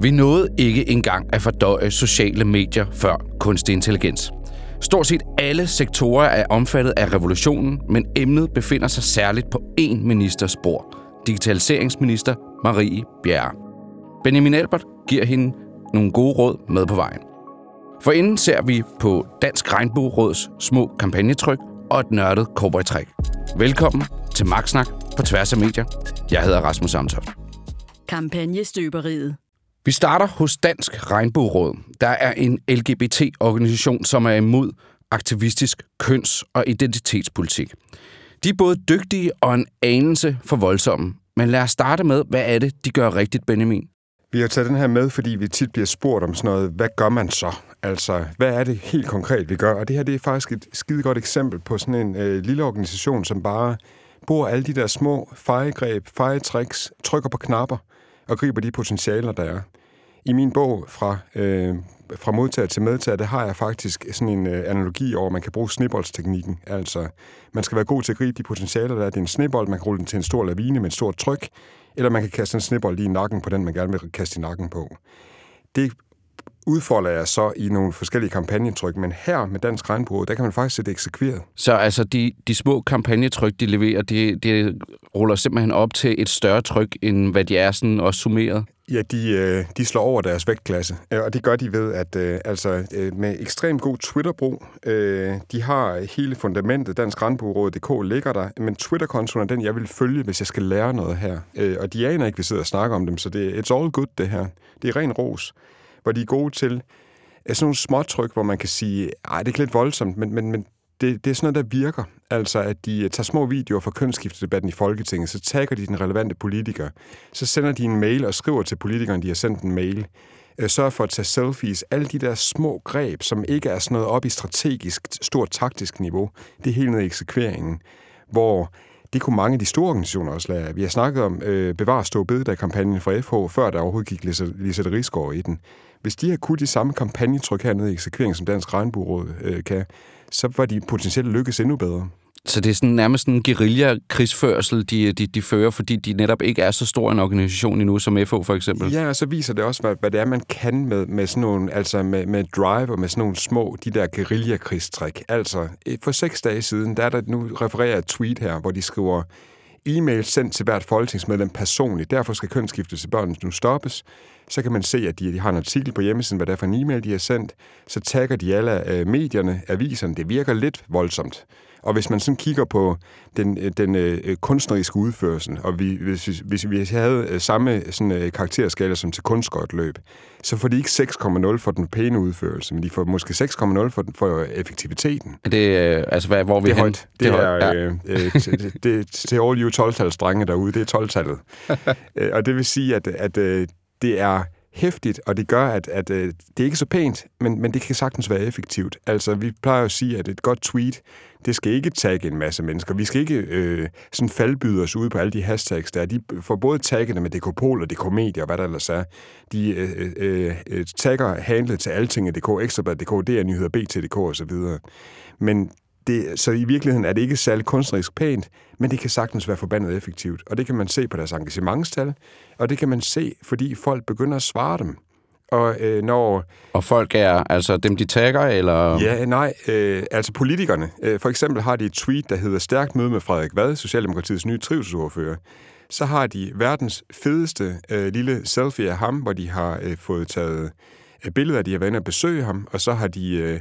Vi nåede ikke engang at fordøje sociale medier før kunstig intelligens. Stort set alle sektorer er omfattet af revolutionen, men emnet befinder sig særligt på én ministers bord. Digitaliseringsminister Marie Bjerre. Benjamin Albert giver hende nogle gode råd med på vejen. For inden ser vi på Dansk Regnbueråds små kampagnetryk og et nørdet cowboytræk. Velkommen til Magtsnak på tværs af medier. Jeg hedder Rasmus Samtoft. Kampagnestøberiet. Vi starter hos Dansk Regnbueråd. Der er en LGBT-organisation, som er imod aktivistisk køns- og identitetspolitik. De er både dygtige og en anelse for voldsomme. Men lad os starte med, hvad er det, de gør rigtigt, Benjamin? Vi har taget den her med, fordi vi tit bliver spurgt om sådan noget, hvad gør man så? Altså, hvad er det helt konkret, vi gør? Og det her det er faktisk et skide godt eksempel på sådan en øh, lille organisation, som bare bruger alle de der små fejegreb, fejetricks, trykker på knapper og griber de potentialer, der er. I min bog fra, øh, fra modtager til medtager, der har jeg faktisk sådan en øh, analogi over, at man kan bruge sneboldsteknikken. Altså, man skal være god til at gribe de potentialer, der er. Det er en snebold, man kan rulle den til en stor lavine med et stort tryk, eller man kan kaste en snebold lige i nakken på den, man gerne vil kaste i nakken på. Det udfolder jeg så i nogle forskellige kampagnetryk, men her med Dansk Regnbureau, der kan man faktisk se det eksekveret. Så altså de, de små kampagnetryk, de leverer, de, de ruller simpelthen op til et større tryk, end hvad de er sådan også summeret? Ja, de, øh, de slår over deres vægtklasse, øh, og det gør de ved, at øh, altså, med ekstremt god Twitter-brug, de har hele fundamentet, Dansk Regnbueråd.dk ligger der, men Twitter-kontoen er den, jeg vil følge, hvis jeg skal lære noget her. Og de aner ikke, vi sidder og snakker om dem, så det er it's all good, det her. Det er ren ros hvor de er gode til sådan nogle småtryk, hvor man kan sige, ej, det er lidt voldsomt, men, men, men det, det er sådan noget, der virker. Altså, at de øh, tager små videoer fra kønsskiftedebatten i Folketinget, så tagger de den relevante politiker. Så sender de en mail og skriver til politikeren, de har sendt en mail. Øh, sørger for at tage selfies. Alle de der små greb, som ikke er sådan noget op i strategisk, stort taktisk niveau, det er helt ned i eksekveringen, hvor det kunne mange af de store organisationer også lære. Vi har snakket om øh, Bevar Stå Bededag-kampagnen fra FH, før der overhovedet gik Lisette Rigsgaard i den. Hvis de har kunnet de samme kampagnetryk hernede i eksekvering, som Dansk Regnbueråd øh, kan, så var de potentielt lykkes endnu bedre. Så det er sådan nærmest en guerilla-krigsførsel, de, de, de fører, fordi de netop ikke er så stor en organisation endnu som FO for eksempel? Ja, og så viser det også, hvad, hvad det er, man kan med, med sådan nogle, altså med, med drive og med sådan nogle små, de der guerilla-krigstræk. Altså, for seks dage siden, der er der, nu refererer et tweet her, hvor de skriver, e-mail sendt til hvert folketingsmedlem personligt. Derfor skal kønsskifte til børn nu stoppes. Så kan man se, at de, de har en artikel på hjemmesiden, hvad det er for en e-mail, de har sendt. Så tagger de alle øh, medierne, aviserne. Det virker lidt voldsomt. Og hvis man sådan kigger på den, øh, den øh, kunstneriske udførsel, og vi, hvis, hvis vi havde øh, samme sådan, øh, karakterskala som til kunstskøjtløb, så får de ikke 6,0 for den pæne udførelse, men de får måske 6,0 for, den, for effektiviteten. Er det, øh, altså, hvad, hvor vi det er hen? højt. Det, det er, højt, ja. øh, øh, det, det, til all you 12-talsdrenge derude, det er 12-tallet. Øh, og det vil sige, at, at øh, det er hæftigt, og det gør, at, at øh, det er ikke så pænt, men, men det kan sagtens være effektivt. Altså, vi plejer at sige, at et godt tweet, det skal ikke tagge en masse mennesker. Vi skal ikke øh, sådan faldbyde os ud på alle de hashtags der. De får både taggene med DKPol og DKMedia og hvad der ellers er. De øh, øh, øh tagger handlet til altinget.dk, ekstrabladet.dk, DR Nyheder, BT.dk osv. Men det, så i virkeligheden er det ikke særlig kunstnerisk pænt, men det kan sagtens være forbandet effektivt. Og det kan man se på deres engagementstal, og det kan man se, fordi folk begynder at svare dem. Og øh, når... Og folk er altså dem, de tagger, eller... Ja, nej, øh, altså politikerne. Øh, for eksempel har de et tweet, der hedder Stærkt møde med Frederik Vad, Socialdemokratiets nye trivselsordfører. Så har de verdens fedeste øh, lille selfie af ham, hvor de har øh, fået taget øh, billeder de har været og besøge ham, og så har de... Øh,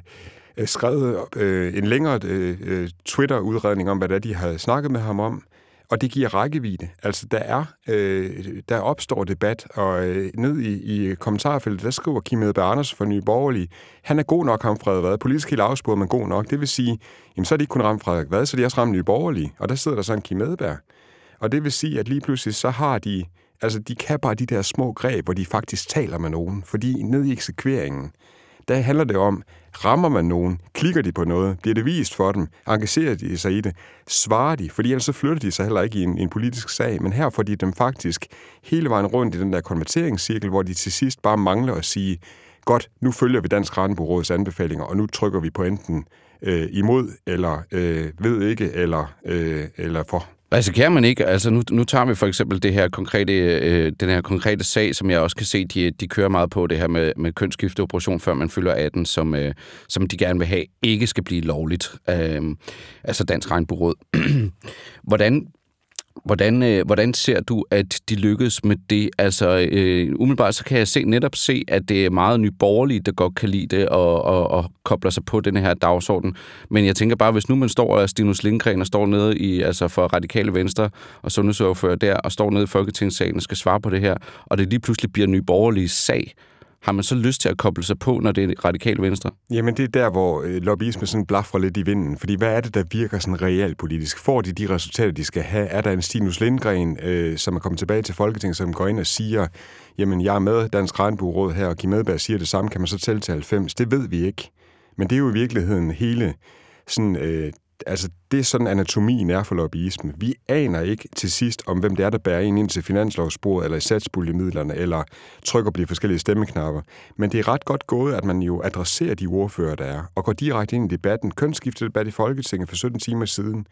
øh, skrevet øh, en længere øh, øh, Twitter-udredning om, hvad det er, de har snakket med ham om, og det giver rækkevidde. Altså, der er, øh, der opstår debat, og øh, ned i, i kommentarfeltet, der skriver Kim Edberg Anders fra Nye Borgerlige, han er god nok, ham Frederik Vad. Politisk helt afspurgt, men god nok. Det vil sige, jamen, så er de ikke kun ramt Frederik Vad, så de er også ramt Nye Borgerlige. Og der sidder der så en Kim Edberg. Og det vil sige, at lige pludselig så har de, altså de kan bare de der små greb, hvor de faktisk taler med nogen. Fordi ned i eksekveringen, der handler det om, rammer man nogen, klikker de på noget, bliver det vist for dem, engagerer de sig i det, svarer de, fordi ellers så flytter de sig heller ikke i en, en politisk sag, men her får de dem faktisk hele vejen rundt i den der konverteringscirkel, hvor de til sidst bare mangler at sige, godt, nu følger vi Dansk Regnbueråds anbefalinger, og nu trykker vi på enten øh, imod, eller øh, ved ikke, eller, øh, eller for. Risikerer man ikke? Altså nu, nu tager vi for eksempel det her konkrete, øh, den her konkrete sag, som jeg også kan se, de, de kører meget på, det her med, med kønsskifteoperation, før man fylder 18, som, øh, som de gerne vil have, ikke skal blive lovligt. Øh, altså Dansk Regnburåd. hvordan Hvordan, øh, hvordan ser du, at de lykkedes med det? Altså, øh, umiddelbart så kan jeg se, netop se, at det er meget nyborgerlige, der godt kan lide det og, og, og kobler sig på den her dagsorden. Men jeg tænker bare, hvis nu man står og Stinus Lindgren og står nede i, altså for Radikale Venstre og sundhedsordfører der, og står nede i Folketingssalen og skal svare på det her, og det lige pludselig bliver nyborgerlige sag, har man så lyst til at koble sig på, når det er radikale venstre? Jamen, det er der, hvor øh, lobbyisme sådan blaffer lidt i vinden. Fordi hvad er det, der virker sådan realpolitisk? Får de de resultater, de skal have? Er der en Stinus Lindgren, øh, som er kommet tilbage til Folketinget, som går ind og siger, jamen, jeg er med Dansk Regnbueråd her, og Kim Medberg siger det samme, kan man så tælle til 90? Det ved vi ikke. Men det er jo i virkeligheden hele sådan, øh, altså det er sådan anatomien er for lobbyisme. Vi aner ikke til sidst, om hvem det er, der bærer en ind til finanslovsbordet, eller i satspuljemidlerne, eller trykker på de forskellige stemmeknapper. Men det er ret godt gået, at man jo adresserer de ordfører, der er, og går direkte ind i debatten. Kønsskiftedebat i Folketinget for 17 timer siden,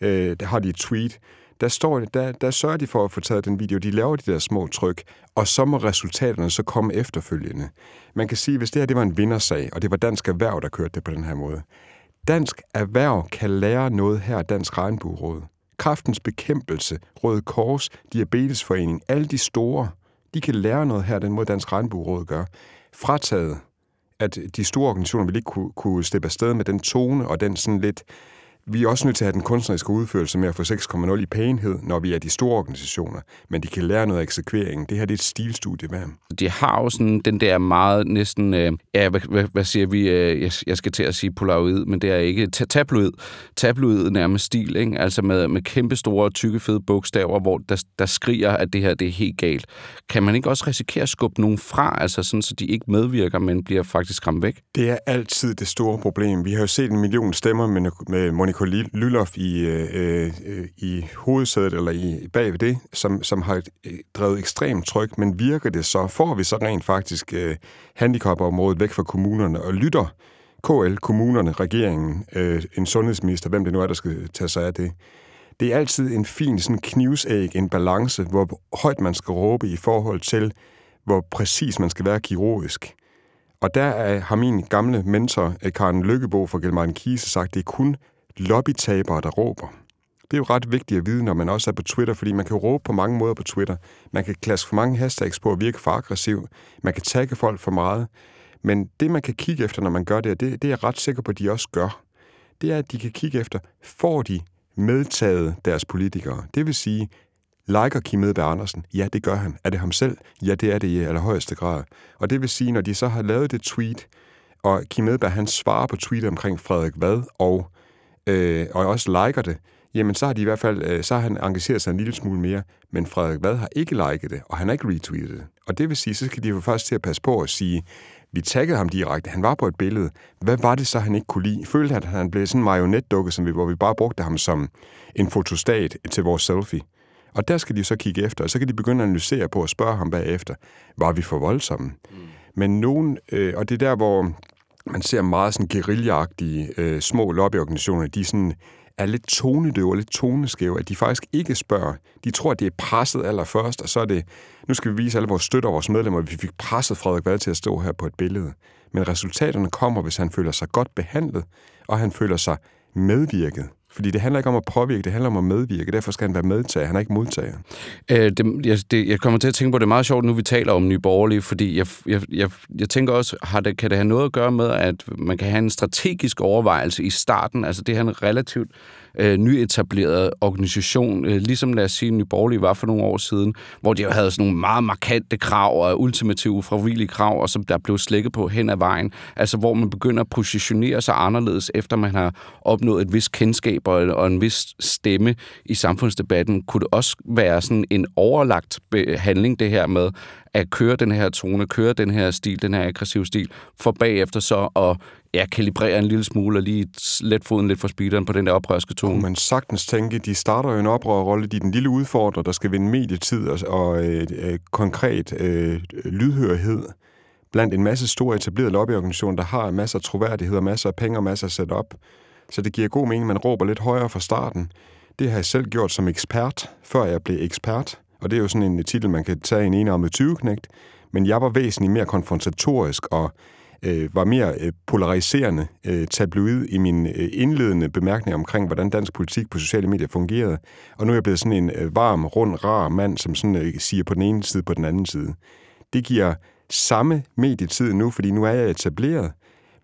øh, der har de et tweet, der, står, der, der sørger de for at få taget den video. De laver de der små tryk, og så må resultaterne så komme efterfølgende. Man kan sige, hvis det her det var en vindersag, og det var Dansk Erhverv, der kørte det på den her måde, Dansk Erhverv kan lære noget her Dansk Regnbueråd. Kraftens Bekæmpelse, Røde Kors, Diabetesforening, alle de store, de kan lære noget her, den måde Dansk Regnbueråd gør. Frataget, at de store organisationer vil ikke kunne, kunne slippe afsted med den tone og den sådan lidt vi er også nødt til at have den kunstneriske udførelse med at få 6,0 i pænhed, når vi er de store organisationer, men de kan lære noget af eksekveringen. Det her det er et stilstudie med De har jo sådan den der meget næsten, øh, ja, hvad, hvad, hvad siger vi, øh, jeg, jeg skal til at sige polaroid, men det er ikke tabloid, tabloid nærmest stil, ikke? altså med, med kæmpe store, tykke, fede bogstaver, hvor der, der skriger, at det her det er helt galt. Kan man ikke også risikere at skubbe nogen fra, altså sådan, så de ikke medvirker, men bliver faktisk ramt væk? Det er altid det store problem. Vi har jo set en million stemmer med, med Monika Nico Lylof i, øh, øh, i hovedsædet, eller i, bagved det, som, som har øh, drevet ekstremt tryk, men virker det så? Får vi så rent faktisk øh, handicapområdet væk fra kommunerne, og lytter KL, kommunerne, regeringen, øh, en sundhedsminister, hvem det nu er, der skal tage sig af det? Det er altid en fin sådan knivsæg, en balance, hvor højt man skal råbe i forhold til, hvor præcis man skal være kirurgisk. Og der har min gamle mentor, øh, Karen Lykkebo fra Gelmaren Kise, sagt, det er kun lobbytabere, der råber. Det er jo ret vigtigt at vide, når man også er på Twitter, fordi man kan råbe på mange måder på Twitter. Man kan klasse for mange hashtags på at virke for aggressiv. Man kan tagge folk for meget. Men det, man kan kigge efter, når man gør det, det, det er jeg ret sikker på, at de også gør, det er, at de kan kigge efter, får de medtaget deres politikere? Det vil sige, liker Kim Edberg Andersen? Ja, det gør han. Er det ham selv? Ja, det er det i allerhøjeste grad. Og det vil sige, når de så har lavet det tweet, og Kim Edberg han svarer på tweet omkring Frederik Vad og øh, og også liker det, jamen så har de i hvert fald, øh, så har han engageret sig en lille smule mere, men Frederik Vad har ikke liket det, og han har ikke retweetet det. Og det vil sige, så skal de jo først til at passe på at sige, vi taggede ham direkte, han var på et billede. Hvad var det så, han ikke kunne lide? Følte at han blev sådan en marionetdukke, som vi, hvor vi bare brugte ham som en fotostat til vores selfie? Og der skal de så kigge efter, og så kan de begynde at analysere på og spørge ham bagefter, var vi for voldsomme? Mm. Men nogen, øh, og det er der, hvor man ser meget sådan guerillaagtige øh, små lobbyorganisationer, de sådan er lidt tonedøve og lidt toneskæve, at de faktisk ikke spørger. De tror, at det er presset allerførst, og så er det, nu skal vi vise alle vores støtter og vores medlemmer, at vi fik presset Frederik Vad til at stå her på et billede. Men resultaterne kommer, hvis han føler sig godt behandlet, og han føler sig medvirket. Fordi det handler ikke om at påvirke, det handler om at medvirke. Derfor skal han være medtager, han er ikke modtager. Øh, det, jeg, det, jeg kommer til at tænke på, at det er meget sjovt, nu vi taler om Nye Borgerlige, fordi jeg, jeg, jeg, jeg tænker også, har det, kan det have noget at gøre med, at man kan have en strategisk overvejelse i starten? Altså det er en relativt øh, nyetableret organisation, øh, ligesom lad os sige, Nye Borgerlige var for nogle år siden, hvor de jo havde sådan nogle meget markante krav og ultimative ufravillige krav, og som der blev slækket på hen ad vejen. Altså hvor man begynder at positionere sig anderledes, efter man har opnået et vis kendskab og, og en vis stemme i samfundsdebatten. Kunne det også være sådan en overlagt handling, det her med at køre den her tone, køre den her stil, den her aggressive stil, for bagefter så at ja, kalibrere en lille smule og lige let foden lidt for speederen på den der oprørske tone. Man sagtens tænke, de starter jo en oprørrolle, de er den lille udfordrer, der skal vinde medietid og, og øh, øh, konkret øh, lydhørighed blandt en masse store etablerede lobbyorganisationer, der har masser af troværdighed og masser af penge og masser af setup. Så det giver god mening, at man råber lidt højere fra starten. Det har jeg selv gjort som ekspert, før jeg blev ekspert. Og det er jo sådan en titel, man kan tage en enarmet 20 knægt. Men jeg var væsentligt mere konfrontatorisk og øh, var mere øh, polariserende øh, tabloid i mine øh, indledende bemærkninger omkring, hvordan dansk politik på sociale medier fungerede. Og nu er jeg blevet sådan en øh, varm, rund, rar mand, som sådan øh, siger på den ene side, på den anden side. Det giver samme medietid nu, fordi nu er jeg etableret,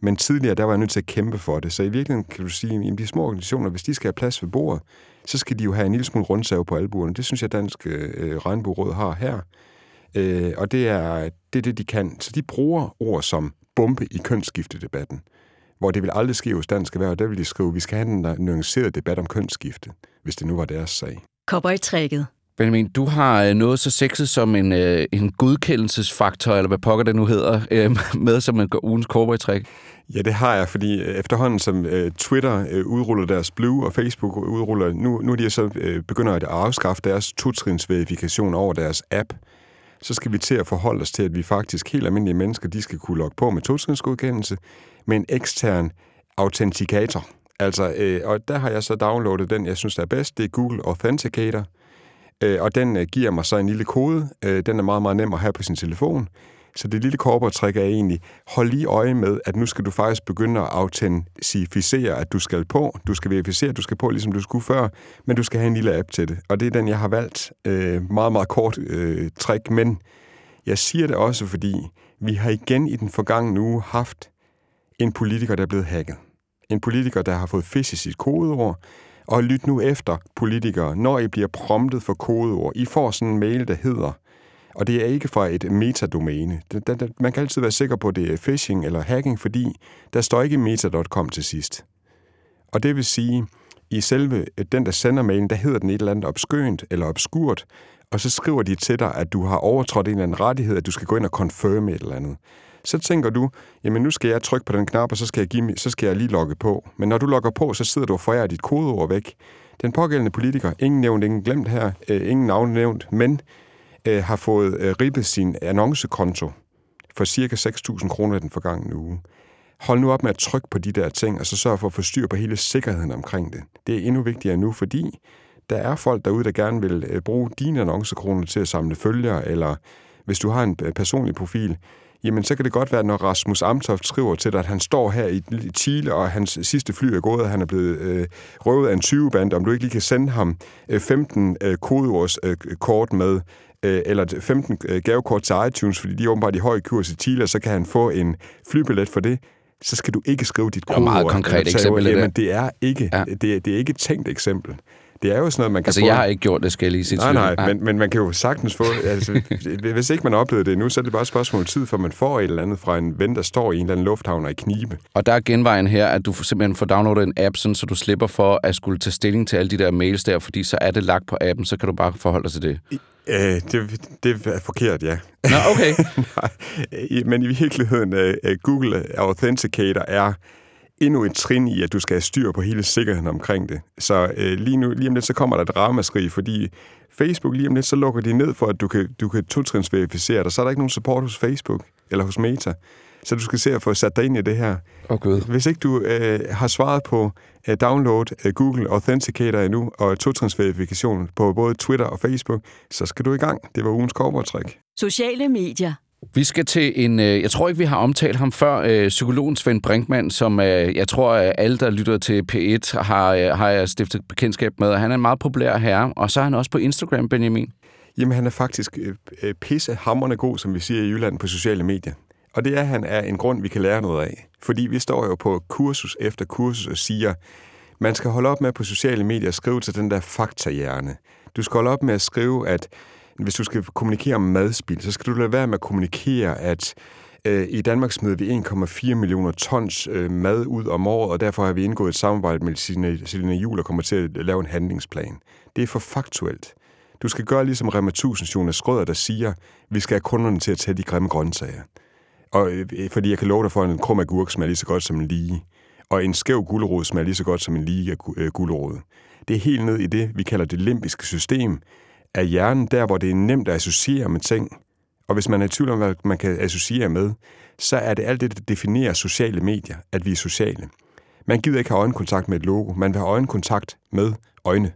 men tidligere, der var jeg nødt til at kæmpe for det. Så i virkeligheden kan du sige, at de små organisationer, hvis de skal have plads ved bordet, så skal de jo have en lille smule rundsav på albuerne. Det synes jeg, Dansk øh, øh, Regnbueråd har her. Øh, og det er, det er det, de kan. Så de bruger ord som bombe i kønsskiftedebatten, hvor det vil aldrig ske hos dansk erhverv. Der vil de skrive, at vi skal have en nuanceret debat om kønsskifte, hvis det nu var deres sag. Cowboy-trækket. Benjamin, du har øh, noget så sexet som en, øh, en godkendelsesfaktor, eller hvad pokker det nu hedder, øh, med som en ugens corporate trick. Ja, det har jeg, fordi øh, efterhånden som øh, Twitter udruller deres Blue, og Facebook udruller, nu, nu er de så begynder at afskaffe deres totrinsverifikation over deres app, så skal vi til at forholde os til, at vi faktisk helt almindelige mennesker, de skal kunne logge på med totrinsgodkendelse med en ekstern autentikator. Altså, øh, og der har jeg så downloadet den, jeg synes der er bedst, det er Google Authenticator, øh, og den øh, giver mig så en lille kode. Øh, den er meget, meget nem at have på sin telefon. Så det lille korportræk er egentlig, hold lige øje med, at nu skal du faktisk begynde at autentificere, at du skal på. Du skal verificere, at du skal på, ligesom du skulle før, men du skal have en lille app til det. Og det er den, jeg har valgt. Øh, meget, meget kort øh, trick, men jeg siger det også, fordi vi har igen i den forgangne uge haft en politiker, der er blevet hacket. En politiker, der har fået fisk i sit kodeord, og lyt nu efter, politikere, når I bliver promptet for kodeord. I får sådan en mail, der hedder, og det er ikke fra et metadomæne. Man kan altid være sikker på, at det er phishing eller hacking, fordi der står ikke meta.com til sidst. Og det vil sige, i selve øh, den, der sender mailen, der hedder den et eller andet obskønt eller obskurt, og så skriver de til dig, at du har overtrådt en eller anden rettighed, at du skal gå ind og confirme et eller andet. Så tænker du, jamen nu skal jeg trykke på den knap, og så skal jeg, give, så skal jeg lige logge på. Men når du logger på, så sidder du og forærer dit kodeord væk. Den pågældende politiker, ingen nævnt, ingen glemt her, øh, ingen navn nævnt, men øh, har fået øh, ribbet sin annoncekonto for cirka 6.000 kroner den forgangne uge. Hold nu op med at trykke på de der ting, og så sørg for at få styr på hele sikkerheden omkring det. Det er endnu vigtigere nu, fordi der er folk derude, der gerne vil øh, bruge dine annoncekroner til at samle følgere, eller hvis du har en øh, personlig profil, jamen så kan det godt være, når Rasmus Amtoft skriver til dig, at han står her i Chile, og hans sidste fly er gået, og han er blevet øh, røvet af en 20-band, om du ikke lige kan sende ham øh, 15 øh, kodeordskort øh, med, øh, eller 15 øh, gavekort til iTunes, fordi de er åbenbart i høj kurs i Chile, og så kan han få en flybillet for det så skal du ikke skrive dit kodeord. Det er meget konkret eksempel. Jamen, det er ikke, ja. det, er, det er ikke et tænkt eksempel. Det er jo sådan noget, man kan altså, få... jeg har ikke gjort det, skal jeg lige sige Nej, nej, nej. Men, men man kan jo sagtens få... Altså, hvis ikke man har oplevet det nu, så er det bare et spørgsmål om tid, for man får et eller andet fra en ven, der står i en eller anden lufthavn og i knibe. Og der er genvejen her, at du simpelthen får downloadet en app, sådan, så du slipper for at skulle tage stilling til alle de der mails der, fordi så er det lagt på appen, så kan du bare forholde dig til det. Øh, det, det er forkert, ja. Nå, okay. Nej, men i virkeligheden, uh, Google Authenticator er endnu et trin i, at du skal have styr på hele sikkerheden omkring det. Så øh, lige nu, lige om lidt, så kommer der et ramaskrig, fordi Facebook lige om lidt, så lukker de ned for, at du kan, du kan totrinsverificere dig. Så er der ikke nogen support hos Facebook eller hos Meta. Så du skal se at få sat dig ind i det her. Oh, Gud. Hvis ikke du øh, har svaret på uh, download uh, Google Authenticator endnu, og totrinsverifikation på både Twitter og Facebook, så skal du i gang. Det var ugens korportræk. Sociale medier. Vi skal til en, øh, jeg tror ikke, vi har omtalt ham før, øh, psykologen Svend Brinkmann, som øh, jeg tror, alle, der lytter til P1, har, har stiftet bekendtskab med. Han er en meget populær herre, og så er han også på Instagram, Benjamin. Jamen, han er faktisk pisse hammerne god, som vi siger i Jylland, på sociale medier. Og det er han er en grund, vi kan lære noget af. Fordi vi står jo på kursus efter kursus og siger, man skal holde op med på sociale medier at skrive til den der faktahjerne. Du skal holde op med at skrive, at hvis du skal kommunikere om madspil, så skal du lade være med at kommunikere, at øh, i Danmark smider vi 1,4 millioner tons øh, mad ud om året, og derfor har vi indgået et samarbejde med Selina Jul og kommer til at lave en handlingsplan. Det er for faktuelt. Du skal gøre ligesom Rema 1000 Jonas Skrøder, der siger, vi skal have kunderne til at tage de grimme grøntsager. Og, øh, fordi jeg kan love dig for, at en krum agurk smager lige så godt som en lige. Og en skæv gulerod smager lige så godt som en lige øh, gulerod. Det er helt ned i det, vi kalder det limbiske system, er hjernen, der hvor det er nemt at associere med ting. Og hvis man er i tvivl om, hvad man kan associere med, så er det alt det, der definerer sociale medier, at vi er sociale. Man gider ikke have øjenkontakt med et logo, man vil have øjenkontakt med øjne.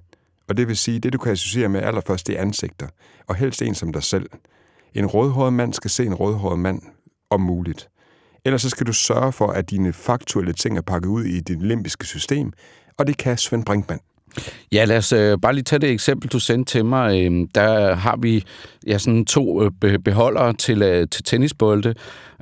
Og det vil sige, det du kan associere med allerførst, det er ansigter. Og helst en som dig selv. En rødhåret mand skal se en rødhåret mand om muligt. Ellers så skal du sørge for, at dine faktuelle ting er pakket ud i dit limbiske system, og det kan Svend Brinkmann. Ja, lad os øh, bare lige tage det eksempel, du sendte til mig. Øh, der har vi ja, sådan to øh, beholdere til, øh, til tennisbolde.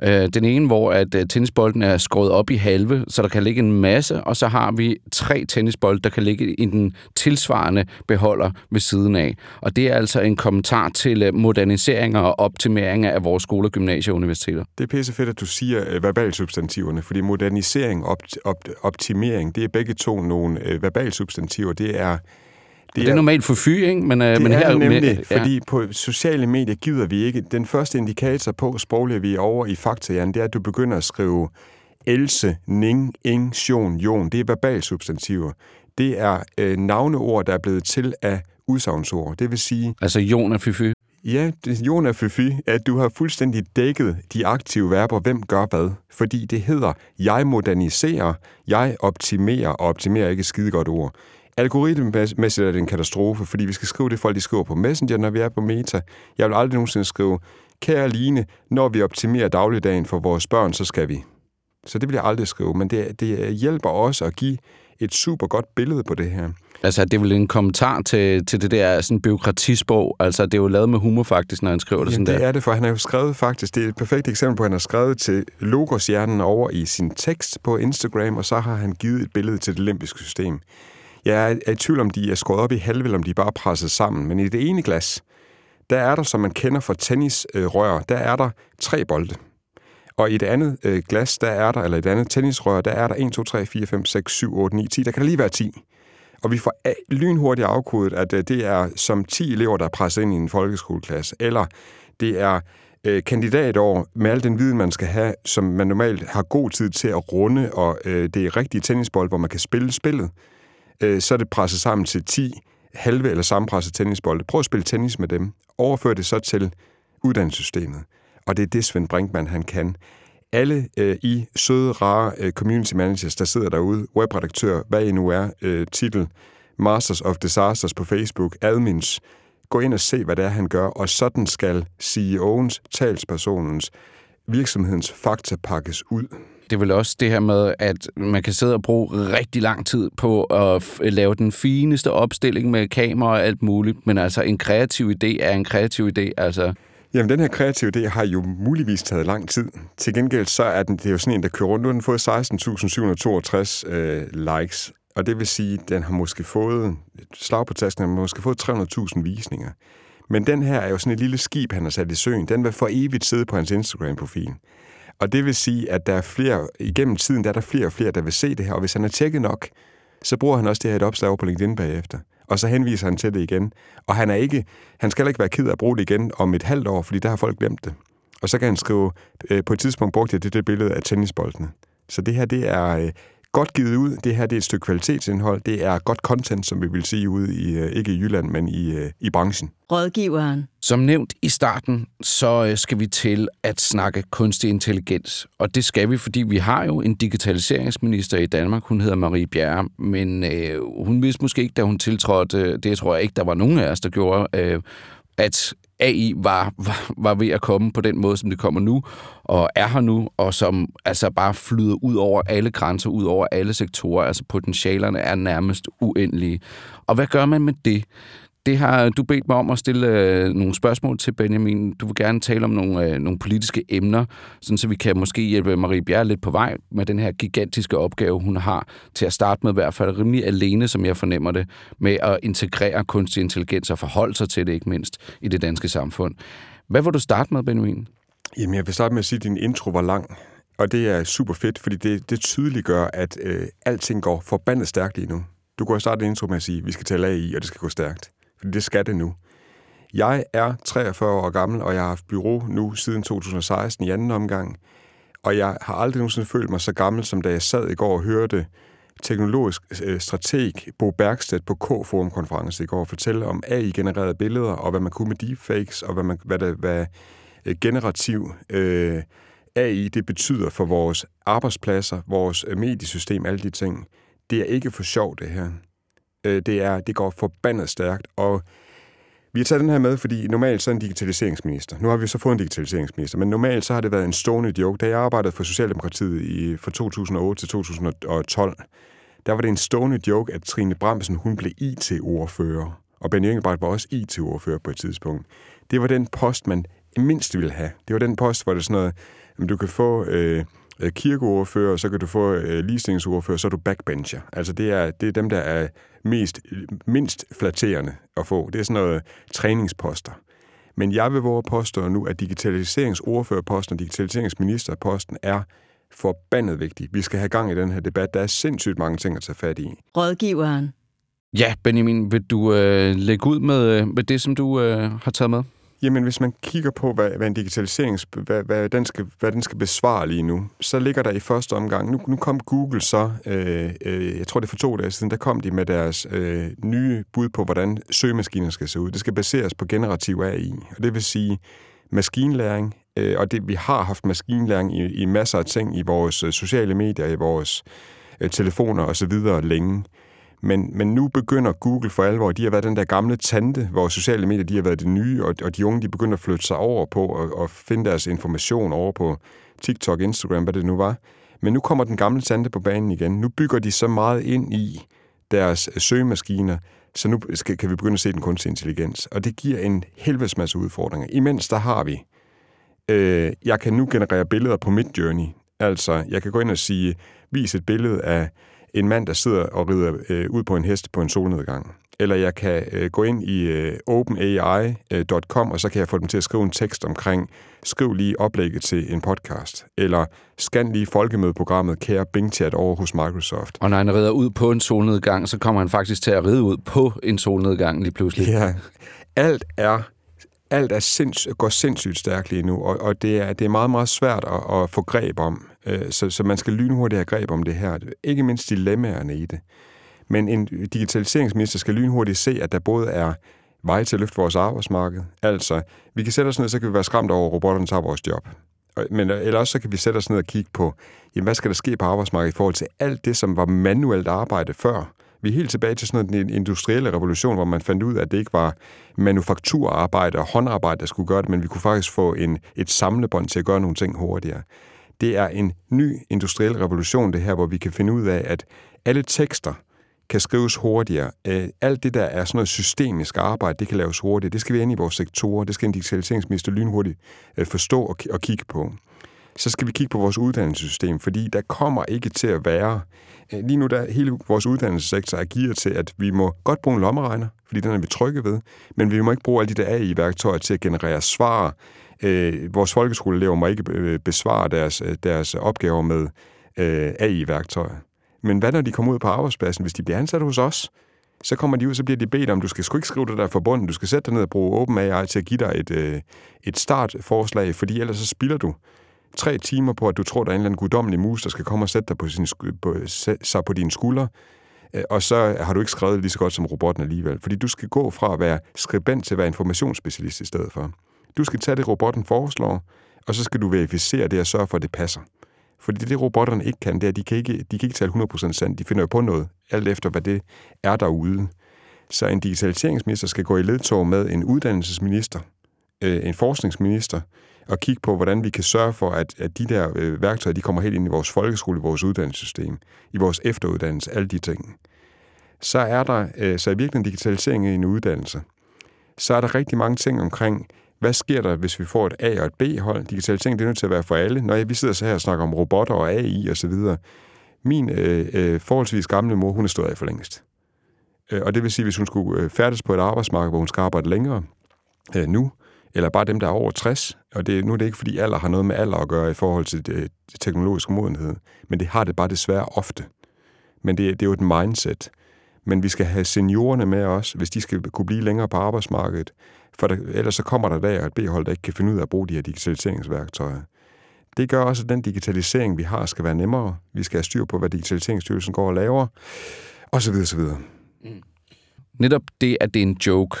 Øh, den ene, hvor at øh, tennisbolden er skåret op i halve, så der kan ligge en masse, og så har vi tre tennisbolde, der kan ligge i den tilsvarende beholder ved siden af. Og det er altså en kommentar til øh, moderniseringer og optimeringer af vores skoler, gymnasier og universiteter. Det er pisse fedt, at du siger øh, verbalsubstantiverne, fordi modernisering og op- op- optimering, det er begge to nogle øh, verbalsubstantiver. Det er det, det er, er normalt for fy, ikke? Men, det men er her, nemlig, ja. fordi på sociale medier gider vi ikke. Den første indikator på, sproglige vi er over i faktajan, det er, at du begynder at skrive else, ning, ing, sion, jon. Det er verbalsubstantiver. Det er øh, navneord, der er blevet til af udsagnsord. Det vil sige... Altså jon er fy Ja, Jon er fyfy, at du har fuldstændig dækket de aktive verber, hvem gør hvad. Fordi det hedder, jeg moderniserer, jeg optimerer, og optimerer ikke et skide godt ord. Algoritmemæssigt er det en katastrofe, fordi vi skal skrive det, folk de skriver på Messenger, når vi er på Meta. Jeg vil aldrig nogensinde skrive, kære Line, når vi optimerer dagligdagen for vores børn, så skal vi. Så det vil jeg aldrig skrive, men det, det hjælper også at give et super godt billede på det her. Altså, det er vel en kommentar til, til det der sådan byråkratisprog. Altså, det er jo lavet med humor faktisk, når han skriver det Jamen, sådan det der. er det, for han har jo skrevet faktisk, det er et perfekt eksempel på, at han har skrevet til Logos-hjernen over i sin tekst på Instagram, og så har han givet et billede til det limbiske system. Jeg er i tvivl om, de er skåret op i halve, eller om de er bare presset sammen. Men i det ene glas, der er der, som man kender fra tennisrør, øh, der er der tre bolde. Og i det andet øh, glas, der er der, eller i det andet tennisrør, der er der 1, 2, 3, 4, 5, 6, 7, 8, 9, 10. Der kan der lige være 10. Og vi får lynhurtigt afkodet, at øh, det er som 10 elever, der er presset ind i en folkeskoleklasse. Eller det er øh, kandidatår med al den viden, man skal have, som man normalt har god tid til at runde, og øh, det er rigtige tennisbold, hvor man kan spille spillet øh, så er det presset sammen til 10 halve eller sammenpresset tennisbolde. Prøv at spille tennis med dem. Overfør det så til uddannelsessystemet. Og det er det, Svend Brinkmann han kan. Alle øh, I søde, rare øh, community managers, der sidder derude, webredaktør, hvad I nu er, øh, titel, Masters of Disasters på Facebook, admins, gå ind og se, hvad det er, han gør, og sådan skal CEO'ens, talspersonens, virksomhedens fakta pakkes ud det er vel også det her med, at man kan sidde og bruge rigtig lang tid på at lave den fineste opstilling med kamera og alt muligt, men altså en kreativ idé er en kreativ idé, altså... Jamen, den her kreative idé har jo muligvis taget lang tid. Til gengæld så er den, det er jo sådan en, der kører rundt. Nu har den fået 16.762 øh, likes, og det vil sige, at den har måske fået, slag på tasken, har måske fået 300.000 visninger. Men den her er jo sådan et lille skib, han har sat i søen. Den vil for evigt sidde på hans Instagram-profil. Og det vil sige, at der er flere, igennem tiden der er der flere og flere, der vil se det her, og hvis han er tjekket nok, så bruger han også det her et opslag på LinkedIn bagefter. Og så henviser han til det igen. Og han er ikke, han skal ikke være ked af at bruge det igen om et halvt år, fordi der har folk glemt det. Og så kan han skrive, øh, på et tidspunkt brugte jeg det der billede af tennisboldene. Så det her, det er øh, godt givet ud. Det her det er et stykke kvalitetsindhold. Det er godt content, som vi vil sige ude i, øh, ikke i Jylland, men i, øh, i branchen. Rådgiveren. Som nævnt i starten, så øh, skal vi til at snakke kunstig intelligens. Og det skal vi, fordi vi har jo en digitaliseringsminister i Danmark. Hun hedder Marie Bjerre, men øh, hun vidste måske ikke, da hun tiltrådte, det tror jeg ikke, der var nogen af os, der gjorde, øh, at AI var, var, var ved at komme på den måde, som det kommer nu, og er her nu, og som altså bare flyder ud over alle grænser, ud over alle sektorer. Altså potentialerne er nærmest uendelige. Og hvad gør man med det? Det har du bedt mig om at stille øh, nogle spørgsmål til, Benjamin. Du vil gerne tale om nogle, øh, nogle politiske emner, sådan så vi kan måske hjælpe Marie Bjerre lidt på vej med den her gigantiske opgave, hun har til at starte med i hvert fald rimelig alene, som jeg fornemmer det, med at integrere kunstig intelligens og forholde sig til det ikke mindst i det danske samfund. Hvad vil du starte med, Benjamin? Jamen, jeg vil starte med at sige, at din intro var lang. Og det er super fedt, fordi det, det tydeliggør, at øh, alting går forbandet stærkt lige nu. Du kunne starte din intro med at sige, at vi skal tale af i, og det skal gå stærkt. Fordi det skal det nu. Jeg er 43 år gammel, og jeg har haft bureau nu siden 2016 i anden omgang. Og jeg har aldrig nogensinde følt mig så gammel, som da jeg sad i går og hørte teknologisk øh, strateg Bo Bergstedt på K-Forum-konference i går fortælle om AI-genererede billeder, og hvad man kunne med deepfakes, og hvad, man, hvad, det, hvad øh, generativ øh, AI det betyder for vores arbejdspladser, vores øh, mediesystem, alle de ting. Det er ikke for sjov, det her. Øh, det, er, det går forbandet stærkt, og vi har taget den her med, fordi normalt så er en digitaliseringsminister. Nu har vi så fået en digitaliseringsminister, men normalt så har det været en stående joke. Da jeg arbejdede for Socialdemokratiet i, fra 2008 til 2012, der var det en stående joke, at Trine Bramsen, hun blev IT-ordfører. Og Benny Engelbrecht var også IT-ordfører på et tidspunkt. Det var den post, man mindst ville have. Det var den post, hvor det sådan noget, at du kan få øh, kirkeordfører, så kan du få øh, ligestillingsordfører, så er du backbencher. Altså det er, det er dem, der er mest, mindst flatterende at få. Det er sådan noget træningsposter. Men jeg vil våge påstå nu, at digitaliseringsordførerposten og digitaliseringsministerposten er forbandet vigtig. Vi skal have gang i den her debat. Der er sindssygt mange ting at tage fat i. Rådgiveren. Ja, Benjamin, vil du øh, lægge ud med, øh, med det, som du øh, har taget med? Jamen, hvis man kigger på, hvad, hvad en digitalisering, hvad, hvad, den skal, hvad den skal besvare lige nu, så ligger der i første omgang, nu, nu kom Google så, øh, øh, jeg tror det er for to dage siden, der kom de med deres øh, nye bud på, hvordan søgemaskiner skal se ud. Det skal baseres på generativ AI, og det vil sige maskinlæring, øh, og det, vi har haft maskinlæring i, i masser af ting i vores øh, sociale medier, i vores øh, telefoner osv. længe. Men, men nu begynder Google for alvor, de har været den der gamle tante, hvor sociale medier de har været det nye, og, og de unge de begynder at flytte sig over på og, og finde deres information over på TikTok, Instagram, hvad det nu var. Men nu kommer den gamle tante på banen igen. Nu bygger de så meget ind i deres søgemaskiner, så nu skal, kan vi begynde at se den kunstige intelligens. Og det giver en helvedes masse udfordringer. Imens der har vi, øh, jeg kan nu generere billeder på mit journey. Altså, jeg kan gå ind og sige, vis et billede af en mand, der sidder og rider øh, ud på en hest på en solnedgang. Eller jeg kan øh, gå ind i øh, openai.com, og så kan jeg få dem til at skrive en tekst omkring, skriv lige oplægget til en podcast. Eller scan lige folkemødeprogrammet Kære Bing-chat over hos Microsoft. Og når han rider ud på en solnedgang, så kommer han faktisk til at ride ud på en solnedgang lige pludselig. Ja, alt er alt er sinds, går sindssygt stærkt lige nu, og, og det, er, det er meget, meget svært at, at få greb om. Øh, så, så man skal lynhurtigt have greb om det her. Ikke mindst dilemmaerne i det. Men en digitaliseringsminister skal lynhurtigt se, at der både er vej til at løfte vores arbejdsmarked. Altså, vi kan sætte os ned, så kan vi være skræmt over, at robotterne tager vores job. Men øh, eller også så kan vi sætte os ned og kigge på, jamen, hvad skal der ske på arbejdsmarkedet i forhold til alt det, som var manuelt arbejde før. Vi er helt tilbage til sådan en industrielle revolution, hvor man fandt ud af, at det ikke var manufakturarbejde og håndarbejde, der skulle gøre det, men vi kunne faktisk få en, et samlebånd til at gøre nogle ting hurtigere. Det er en ny industriel revolution, det her, hvor vi kan finde ud af, at alle tekster kan skrives hurtigere. Øh, alt det, der er sådan noget systemisk arbejde, det kan laves hurtigt. Det skal vi ind i vores sektorer. Det skal en digitaliseringsminister lynhurtigt øh, forstå og, og kigge på. Så skal vi kigge på vores uddannelsessystem, fordi der kommer ikke til at være... Øh, lige nu der hele vores uddannelsessektor er gearet til, at vi må godt bruge en lommeregner, fordi den er vi trygge ved, men vi må ikke bruge alle de der AI-værktøjer til at generere svar. Øh, vores folkeskoleelever må ikke øh, besvare deres, øh, deres opgaver med øh, AI-værktøjer. Men hvad når de kommer ud på arbejdspladsen, hvis de bliver ansat hos os? Så kommer de ud, så bliver de bedt om, du skal sgu ikke skrive det der forbundet, du skal sætte dig ned og bruge OpenAI til at give dig et, øh, et startforslag, fordi ellers så spilder du tre timer på, at du tror, der er en eller anden guddommelig mus, der skal komme og sætte dig på, sin, på, sig på dine skuldre, øh, og så har du ikke skrevet det lige så godt som robotten alligevel. Fordi du skal gå fra at være skribent til at være informationsspecialist i stedet for. Du skal tage det, robotten foreslår, og så skal du verificere det og sørge for, at det passer. Fordi det, robotterne ikke kan, det er, at de kan ikke, de kan ikke tale 100% sandt. De finder jo på noget, alt efter hvad det er derude. Så en digitaliseringsminister skal gå i ledtog med en uddannelsesminister, øh, en forskningsminister, og kigge på, hvordan vi kan sørge for, at, at de der øh, værktøjer, de kommer helt ind i vores folkeskole, i vores uddannelsessystem, i vores efteruddannelse, alle de ting. Så er der, øh, så er virkelig en digitalisering i en uddannelse. Så er der rigtig mange ting omkring, hvad sker der, hvis vi får et A- og et B-hold? Digitalisering det er nødt til at være for alle. Når vi sidder så her og snakker om robotter og AI osv., min øh, øh, forholdsvis gamle mor, hun er stået af for længst. Øh, og det vil sige, hvis hun skulle øh, færdes på et arbejdsmarked, hvor hun skal arbejde længere øh, nu, eller bare dem, der er over 60, og det, nu er det ikke, fordi alder har noget med alder at gøre i forhold til det, øh, det teknologiske modenhed, men det har det bare desværre ofte. Men det, det er jo et mindset. Men vi skal have seniorerne med os, hvis de skal kunne blive længere på arbejdsmarkedet. For der, ellers så kommer der der et B-hold, der ikke kan finde ud af at bruge de her digitaliseringsværktøjer. Det gør også, at den digitalisering, vi har, skal være nemmere. Vi skal have styr på, hvad Digitaliseringsstyrelsen går og laver, og så videre, så videre. Mm. Netop det, at det er en joke,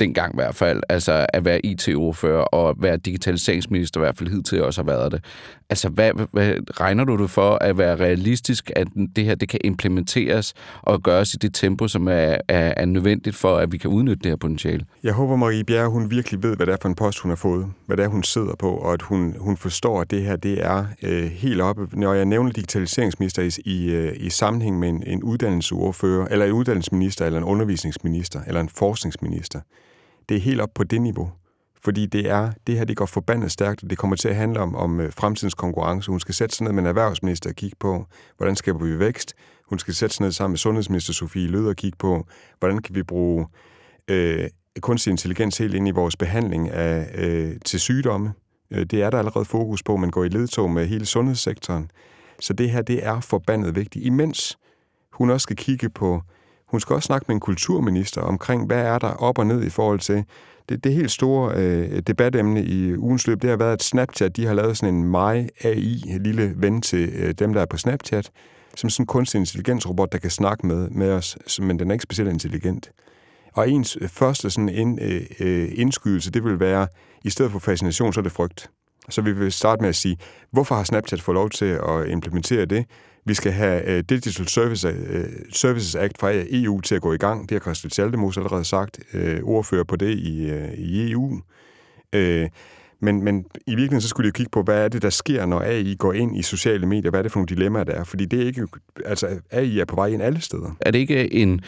dengang i hvert fald, altså at være IT-ordfører og være digitaliseringsminister, i hvert fald hidtil også har været det. Altså, hvad, hvad regner du det for at være realistisk, at det her det kan implementeres og gøres i det tempo, som er, er, er nødvendigt for, at vi kan udnytte det her potentiale? Jeg håber, Marie Bjerre, hun virkelig ved, hvad det er for en post, hun har fået, hvad det er, hun sidder på, og at hun, hun forstår, at det her det er øh, helt oppe. Når jeg nævner digitaliseringsminister i, i, øh, i sammenhæng med en, en uddannelsesordfører, eller en uddannelsesminister, eller en undervisningsminister, eller en forskningsminister, det er helt op på det niveau. Fordi det er det her, det går forbandet stærkt, og det kommer til at handle om, om øh, fremtidens konkurrence. Hun skal sætte sig ned med en erhvervsminister og kigge på, hvordan skaber vi vækst. Hun skal sætte sig ned sammen med sundhedsminister Sofie Lød og kigge på, hvordan kan vi bruge øh, kunstig intelligens helt ind i vores behandling af, øh, til sygdomme. Øh, det er der allerede fokus på, man går i ledtog med hele sundhedssektoren. Så det her, det er forbandet vigtigt. Imens hun også skal kigge på, hun skal også snakke med en kulturminister omkring, hvad er der op og ned i forhold til det, det helt store øh, debatemne i ugens løb, det har været, at Snapchat de har lavet sådan en My AI, en lille ven til øh, dem, der er på Snapchat, som sådan en kunstig intelligensrobot, der kan snakke med, med os, men den er ikke specielt intelligent. Og ens øh, første sådan ind, øh, øh, indskydelse, det vil være, i stedet for fascination, så er det frygt. Så vi vil starte med at sige, hvorfor har Snapchat fået lov til at implementere det? Vi skal have uh, Digital Service, uh, Services Act fra EU til at gå i gang. Det har Christel Schaldemose allerede sagt. Uh, ordfører på det i, uh, i EU. Uh, men, men i virkeligheden så skulle de jo kigge på, hvad er det, der sker, når AI går ind i sociale medier? Hvad er det for nogle dilemmaer, der er? Fordi det er ikke... Altså, AI er på vej ind alle steder. Er det ikke en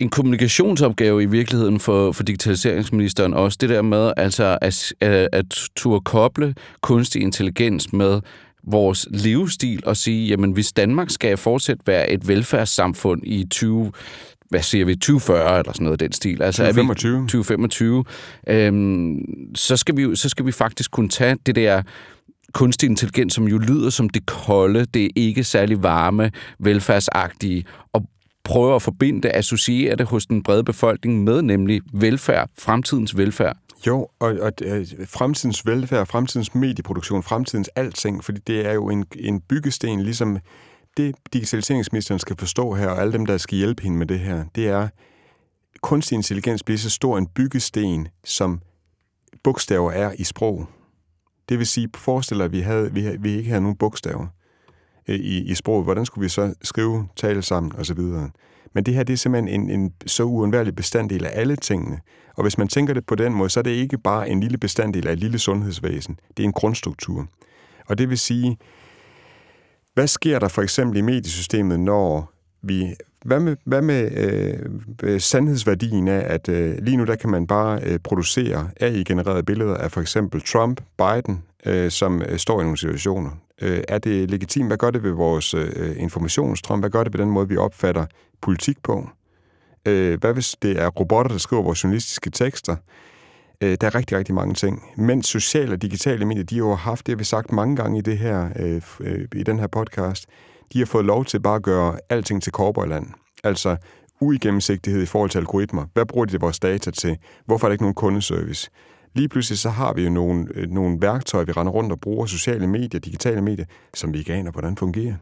en kommunikationsopgave i virkeligheden for, for digitaliseringsministeren også. Det der med altså at, at, at turde koble kunstig intelligens med vores livsstil og sige, jamen hvis Danmark skal fortsat være et velfærdssamfund i 20 hvad siger vi, 2040 eller sådan noget den stil. Altså 2025. 2025. Øhm, så, skal vi, så skal vi faktisk kunne tage det der kunstig intelligens, som jo lyder som det kolde, det er ikke særlig varme, velfærdsagtige, og prøver at forbinde det, associere det hos den brede befolkning med nemlig velfærd, fremtidens velfærd. Jo, og, og øh, fremtidens velfærd, fremtidens medieproduktion, fremtidens alting, fordi det er jo en, en byggesten, ligesom det digitaliseringsministeren skal forstå her, og alle dem, der skal hjælpe hende med det her, det er, kunstig intelligens bliver så stor en byggesten, som bogstaver er i sprog. Det vil sige, forestil at vi, havde, vi, vi ikke havde nogen bogstaver øh, i, i sproget. Hvordan skulle vi så skrive, tale sammen osv.? Men det her det er simpelthen en, en så uundværlig bestanddel af alle tingene. Og hvis man tænker det på den måde, så er det ikke bare en lille bestanddel af et lille sundhedsvæsen. Det er en grundstruktur. Og det vil sige, hvad sker der for eksempel i mediesystemet, når vi... Hvad med, hvad med øh, øh sandhedsværdien af, at øh, lige nu der kan man bare øh, producere AI-genererede billeder af for eksempel Trump, Biden, øh, som øh, står i nogle situationer. Øh, er det legitimt? Hvad gør det ved vores øh, informationsstrøm? Hvad gør det ved den måde, vi opfatter politik på? Øh, hvad hvis det er robotter, der skriver vores journalistiske tekster? Øh, der er rigtig, rigtig mange ting. Men sociale og digitale medier, de har jo haft, det har vi sagt mange gange i, det her, øh, øh, i den her podcast, de har fået lov til bare at gøre alting til korporland. Altså uigennemsigtighed i forhold til algoritmer. Hvad bruger de vores data til? Hvorfor er der ikke nogen kundeservice? Lige pludselig så har vi jo nogle, øh, nogle værktøjer, vi render rundt og bruger, sociale medier, digitale medier, som vi ikke aner, hvordan fungerer.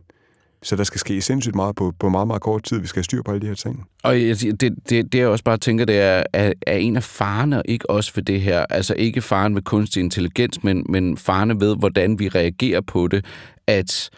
Så der skal ske sindssygt meget på, på meget, meget kort tid. Vi skal have styr på alle de her ting. Og det, det, det jeg også bare tænker, det er, er, er en af farerne, ikke også for det her, altså ikke faren ved kunstig intelligens, men, men farerne ved, hvordan vi reagerer på det, at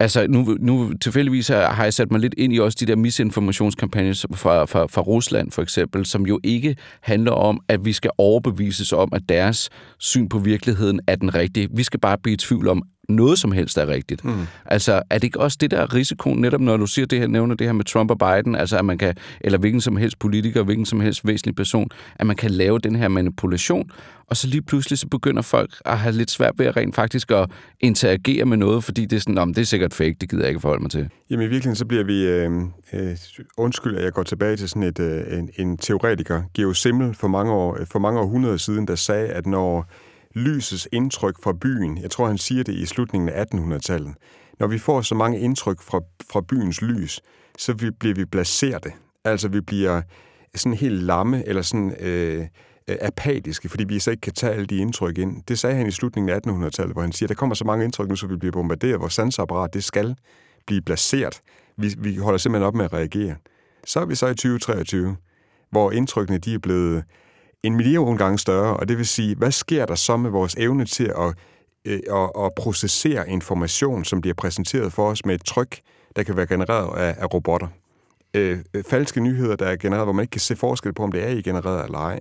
Altså, nu, nu tilfældigvis har jeg sat mig lidt ind i også de der misinformationskampagner fra, fra, fra Rusland, for eksempel, som jo ikke handler om, at vi skal overbevises om, at deres syn på virkeligheden er den rigtige. Vi skal bare blive i tvivl om, noget som helst er rigtigt. Mm. Altså, er det ikke også det der risiko, netop når du siger det her, nævner det her med Trump og Biden, altså at man kan, eller hvilken som helst politiker, hvilken som helst væsentlig person, at man kan lave den her manipulation, og så lige pludselig så begynder folk at have lidt svært ved at rent faktisk at interagere med noget, fordi det er sådan, om det er sikkert fake, det gider jeg ikke forholde mig til. Jamen i virkeligheden så bliver vi, øh, øh, undskyld at jeg går tilbage til sådan et, øh, en, en teoretiker, Geo Simmel for mange år, for mange århundreder siden, der sagde, at når lysets indtryk fra byen. Jeg tror, han siger det i slutningen af 1800-tallet. Når vi får så mange indtryk fra, fra byens lys, så vi, bliver vi placeret. Altså, vi bliver sådan helt lamme, eller sådan øh, øh, apatiske, fordi vi så ikke kan tage alle de indtryk ind. Det sagde han i slutningen af 1800-tallet, hvor han siger, der kommer så mange indtryk nu, så vi bliver bombarderet. Vores sansapparat, det skal blive placeret. Vi, vi holder simpelthen op med at reagere. Så er vi så i 2023, hvor indtrykkene de er blevet en million gange større, og det vil sige, hvad sker der så med vores evne til at, øh, at, at processere information, som bliver præsenteret for os med et tryk, der kan være genereret af, af robotter? Øh, øh falske nyheder, der er genereret, hvor man ikke kan se forskel på, om det er i genereret eller ej.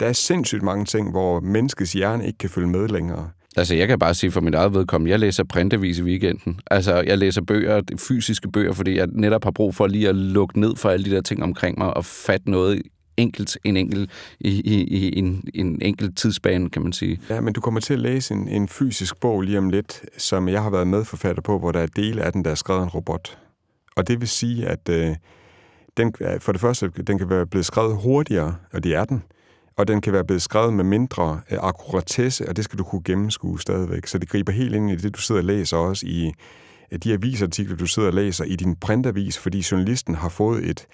Der er sindssygt mange ting, hvor menneskets hjerne ikke kan følge med længere. Altså, jeg kan bare sige for mit eget vedkommende, jeg læser printavis i weekenden. Altså, jeg læser bøger, fysiske bøger, fordi jeg netop har brug for lige at lukke ned for alle de der ting omkring mig og fatte noget enkelt, en enkelt, i, i, i en, en enkelt tidsbane, kan man sige. Ja, men du kommer til at læse en, en fysisk bog lige om lidt, som jeg har været medforfatter på, hvor der er dele af den, der er skrevet en robot. Og det vil sige, at øh, den, for det første, den kan være blevet skrevet hurtigere, og det er den og den kan være blevet skrevet med mindre øh, akkuratesse, og det skal du kunne gennemskue stadigvæk. Så det griber helt ind i det, du sidder og læser også i øh, de avisartikler, du sidder og læser i din printavis, fordi journalisten har fået et,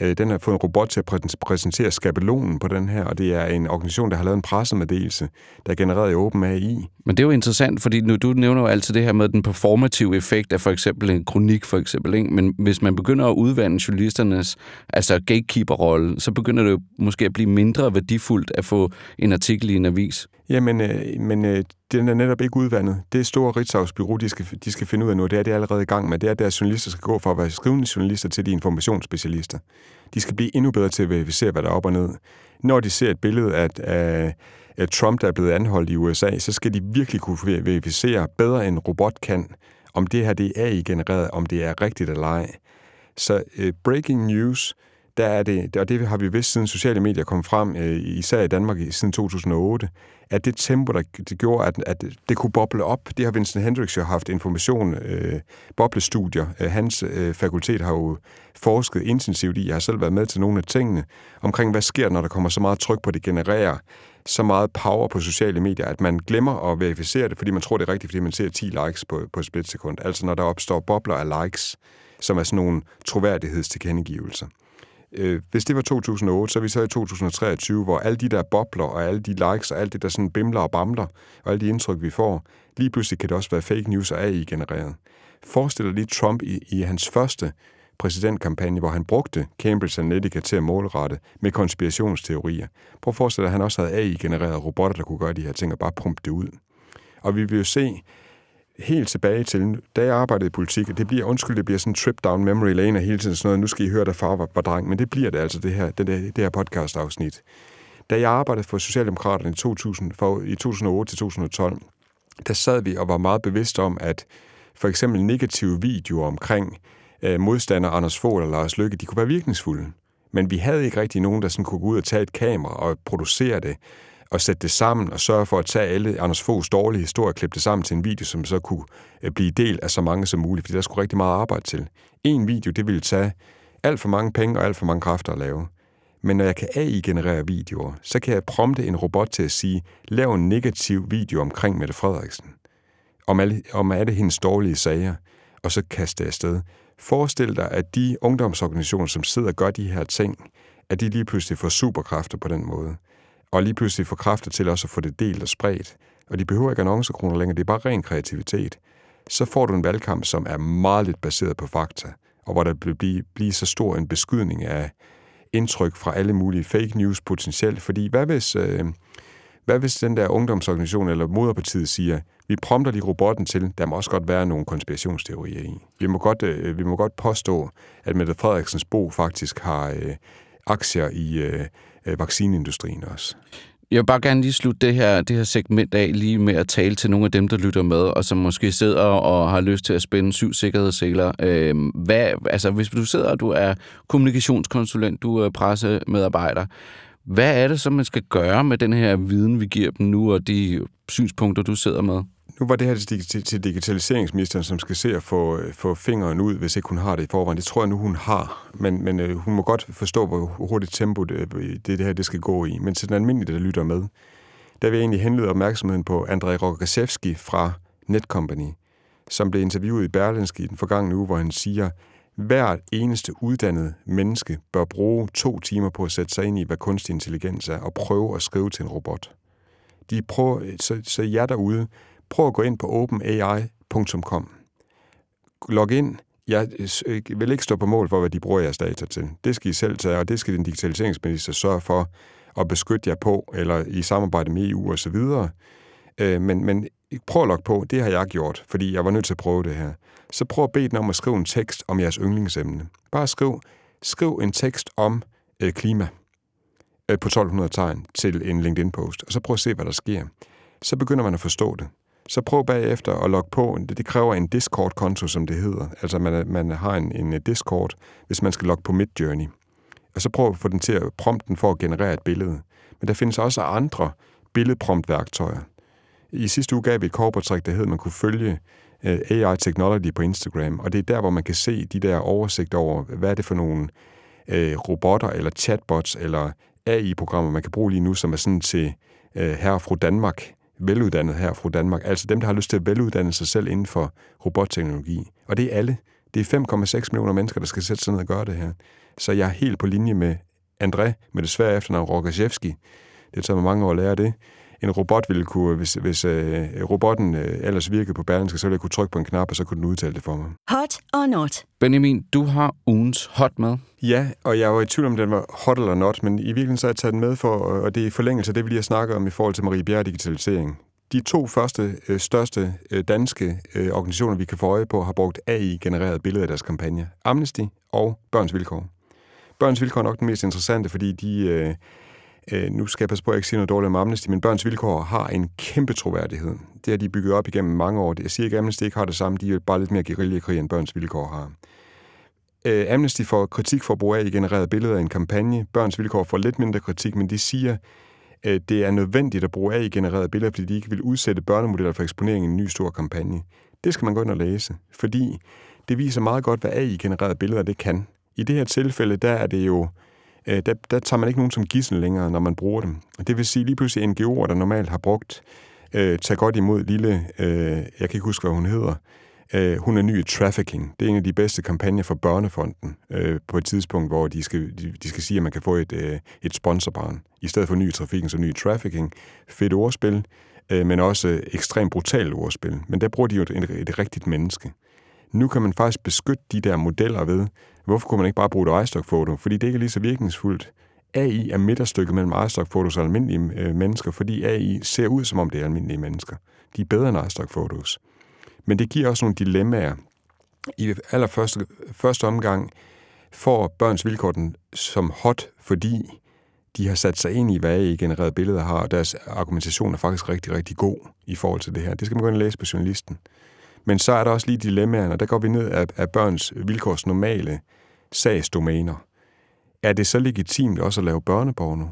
Øh, den har fået en robot til at præsentere skabelonen på den her, og det er en organisation, der har lavet en pressemeddelelse, der er genereret i OpenAI. Men det er jo interessant, fordi nu, du nævner jo altid det her med den performative effekt af for eksempel en kronik, for eksempel. Ikke? Men hvis man begynder at udvande journalisternes altså gatekeeper-rolle, så begynder det jo måske at blive mindre værdifuldt at få en artikel i en avis. Jamen, øh, men øh, den er netop ikke udvandet. Det store Ritzau's bureau, de skal, de skal finde ud af nu, det er det er allerede i gang med. Det er, at deres journalister skal gå fra at være skrivende journalister til de informationsspecialister. De skal blive endnu bedre til at verificere, hvad der er op og ned. Når de ser et billede af, af, af Trump, der er blevet anholdt i USA, så skal de virkelig kunne verificere bedre end robot kan, om det her det er AI-genereret, om det er rigtigt eller ej. Så øh, breaking news, der er det, og det har vi vidst siden sociale medier kom frem, øh, især i Danmark siden 2008, at det tempo, der det gjorde, at, at det kunne boble op, det har Vincent Hendricks jo haft information, øh, boblestudier. Øh, hans øh, fakultet har jo forsket intensivt i, jeg har selv været med til nogle af tingene, omkring hvad sker, når der kommer så meget tryk på, det genererer så meget power på sociale medier, at man glemmer at verificere det, fordi man tror, det er rigtigt, fordi man ser 10 likes på, på et splitsekund. Altså når der opstår bobler af likes, som er sådan nogle troværdighedstilkendegivelser. Øh, hvis det var 2008, så er vi så i 2023, hvor alle de der bobler og alle de likes og alt det der sådan bimler og bamler og alle de indtryk, vi får, lige pludselig kan det også være fake news og AI-genereret. Forestil dig lige Trump i, i hans første præsidentkampagne, hvor han brugte Cambridge Analytica til at målrette med konspirationsteorier. Prøv at forestille dig, at han også havde AI-genererede robotter, der kunne gøre de her ting og bare pumpe det ud. Og vi vil jo se, helt tilbage til, da jeg arbejdede i politik, og det bliver, undskyld, det bliver sådan en trip down memory lane og hele tiden sådan noget, nu skal I høre, der far var, var dreng, men det bliver det altså, det her, det, det her podcast-afsnit. Da jeg arbejdede for Socialdemokraterne i, 2000, for, i 2008 til 2012, der sad vi og var meget bevidste om, at for eksempel negative videoer omkring øh, modstander Anders Fogh eller Lars Lykke, de kunne være virkningsfulde. Men vi havde ikke rigtig nogen, der sådan kunne gå ud og tage et kamera og producere det, og sætte det sammen og sørge for at tage alle Anders Foghs dårlige historier og klippe det sammen til en video, som så kunne øh, blive del af så mange som muligt, fordi der skulle rigtig meget arbejde til. En video, det ville tage alt for mange penge og alt for mange kræfter at lave. Men når jeg kan AI-generere videoer, så kan jeg prompte en robot til at sige, lav en negativ video omkring Mette Frederiksen. Om alle, om alle hendes dårlige sager, og så kaste det afsted. Forestil dig, at de ungdomsorganisationer, som sidder og gør de her ting, at de lige pludselig får superkræfter på den måde og lige pludselig få kræfter til også at få det delt og spredt, og de behøver ikke annoncekroner længere, det er bare ren kreativitet, så får du en valgkamp, som er meget lidt baseret på fakta, og hvor der vil blive, blive så stor en beskydning af indtryk fra alle mulige fake news potentielt, fordi hvad hvis, øh, hvad hvis den der ungdomsorganisation eller moderpartiet siger, vi prompter lige robotten til, der må også godt være nogle konspirationsteorier i. Vi må godt, øh, vi må godt påstå, at Mette Frederiksens bo faktisk har øh, aktier i øh, øh, vaccineindustrien også. Jeg vil bare gerne lige slutte det her, det her segment af lige med at tale til nogle af dem, der lytter med, og som måske sidder og har lyst til at spænde syv sikkerhedssæler. Øh, hvad, altså, hvis du sidder og du er kommunikationskonsulent, du er pressemedarbejder, hvad er det så, man skal gøre med den her viden, vi giver dem nu, og de synspunkter, du sidder med? Nu var det her til, til digitaliseringsministeren, som skal se at få, øh, få fingeren ud, hvis ikke hun har det i forvejen. Det tror jeg nu, hun har. Men, men øh, hun må godt forstå, hvor hurtigt tempo det, øh, det, det her det skal gå i. Men til den almindelige, der lytter med, der vil jeg egentlig henlede opmærksomheden på Andrej Rogaszewski fra Netcompany, som blev interviewet i Berlinske i den forgangne uge, hvor han siger, hver eneste uddannet menneske bør bruge to timer på at sætte sig ind i, hvad kunstig intelligens er, og prøve at skrive til en robot. De prøver, så, så jer derude, prøv at gå ind på openai.com. Log ind. Jeg øh, vil ikke stå på mål for, hvad de bruger jeres data til. Det skal I selv tage, og det skal din digitaliseringsminister sørge for at beskytte jer på, eller i samarbejde med EU osv. Øh, men, men prøv at logge på, det har jeg gjort, fordi jeg var nødt til at prøve det her. Så prøv at bede den om at skrive en tekst om jeres yndlingsemne. Bare skriv, skriv en tekst om øh, klima øh, på 1200 tegn til en LinkedIn-post, og så prøv at se, hvad der sker. Så begynder man at forstå det. Så prøv bagefter at logge på. Det, det kræver en Discord-konto, som det hedder. Altså man, man har en, en øh, Discord, hvis man skal logge på Midjourney. Og så prøv at få den til at prompte den for at generere et billede. Men der findes også andre billedpromptværktøjer. I sidste uge gav vi et korportræk, der hed, at man kunne følge øh, AI Technology på Instagram, og det er der, hvor man kan se de der oversigt over, hvad er det for nogle øh, robotter eller chatbots eller AI-programmer, man kan bruge lige nu, som er sådan til øh, herre og fru Danmark, veluddannet her fra Danmark, altså dem, der har lyst til at veluddanne sig selv inden for robotteknologi. Og det er alle. Det er 5,6 millioner mennesker, der skal sætte sig ned og gøre det her. Så jeg er helt på linje med André, med det svære efternavn Rogaszewski. Det tager mig mange år at lære det en robot ville kunne, hvis, hvis øh, robotten øh, ellers virkede på Berlingske, så ville jeg kunne trykke på en knap, og så kunne den udtale det for mig. Hot or not? Benjamin, du har ugens hot med. Ja, og jeg var i tvivl om, den var hot eller not, men i virkeligheden så har jeg taget den med for, og det er i forlængelse af det, vi lige har snakket om i forhold til Marie Bjerre Digitalisering. De to første øh, største øh, danske øh, organisationer, vi kan få øje på, har brugt AI-genereret billeder af deres kampagne. Amnesty og Børns Vilkår. Børns Vilkår er nok den mest interessante, fordi de... Øh, Øh, nu skal jeg passe på, at jeg ikke sige noget dårligt om Amnesty, men Børns Vilkår har en kæmpe troværdighed. Det har de bygget op igennem mange år. Jeg siger ikke, at Amnesty ikke har det samme. De er bare lidt mere guerillakrig, end Børns Vilkår har. Øh, Amnesty får kritik for at bruge af genereret billeder i en kampagne. Børns Vilkår får lidt mindre kritik, men de siger, at det er nødvendigt at bruge af genereret billeder, fordi de ikke vil udsætte børnemodeller for eksponering i en ny stor kampagne. Det skal man gå ind og læse, fordi det viser meget godt, hvad AI-genererede billeder det kan. I det her tilfælde, der er det jo øh, der, der tager man ikke nogen som gissel længere, når man bruger dem. Og det vil sige lige pludselig NGO'er, der normalt har brugt øh, Tag godt imod lille, øh, jeg kan ikke huske, hvad hun hedder, øh, hun er ny i trafficking. Det er en af de bedste kampagner for Børnefonden øh, på et tidspunkt, hvor de skal, de, de skal sige, at man kan få et, øh, et sponsorbarn. I stedet for ny i trafikken, så ny i trafficking. Fedt ordspil, øh, men også ekstremt brutalt ordspil. Men der bruger de jo et, et, et rigtigt menneske. Nu kan man faktisk beskytte de der modeller ved, hvorfor kunne man ikke bare bruge et iStock-foto? Fordi det ikke er lige så virkningsfuldt. AI er midterstykket mellem iStock-fotos og almindelige øh, mennesker, fordi AI ser ud, som om det er almindelige mennesker. De er bedre end iStock-fotos. Men det giver også nogle dilemmaer. I allerførste første omgang får børns vilkår den som hot, fordi de har sat sig ind i, hvad AI-genererede billeder har, og deres argumentation er faktisk rigtig, rigtig god i forhold til det her. Det skal man gå ind og læse på journalisten. Men så er der også lige dilemmaerne, og der går vi ned af, af børns vilkårs normale sagsdomæner. Er det så legitimt også at lave børneporno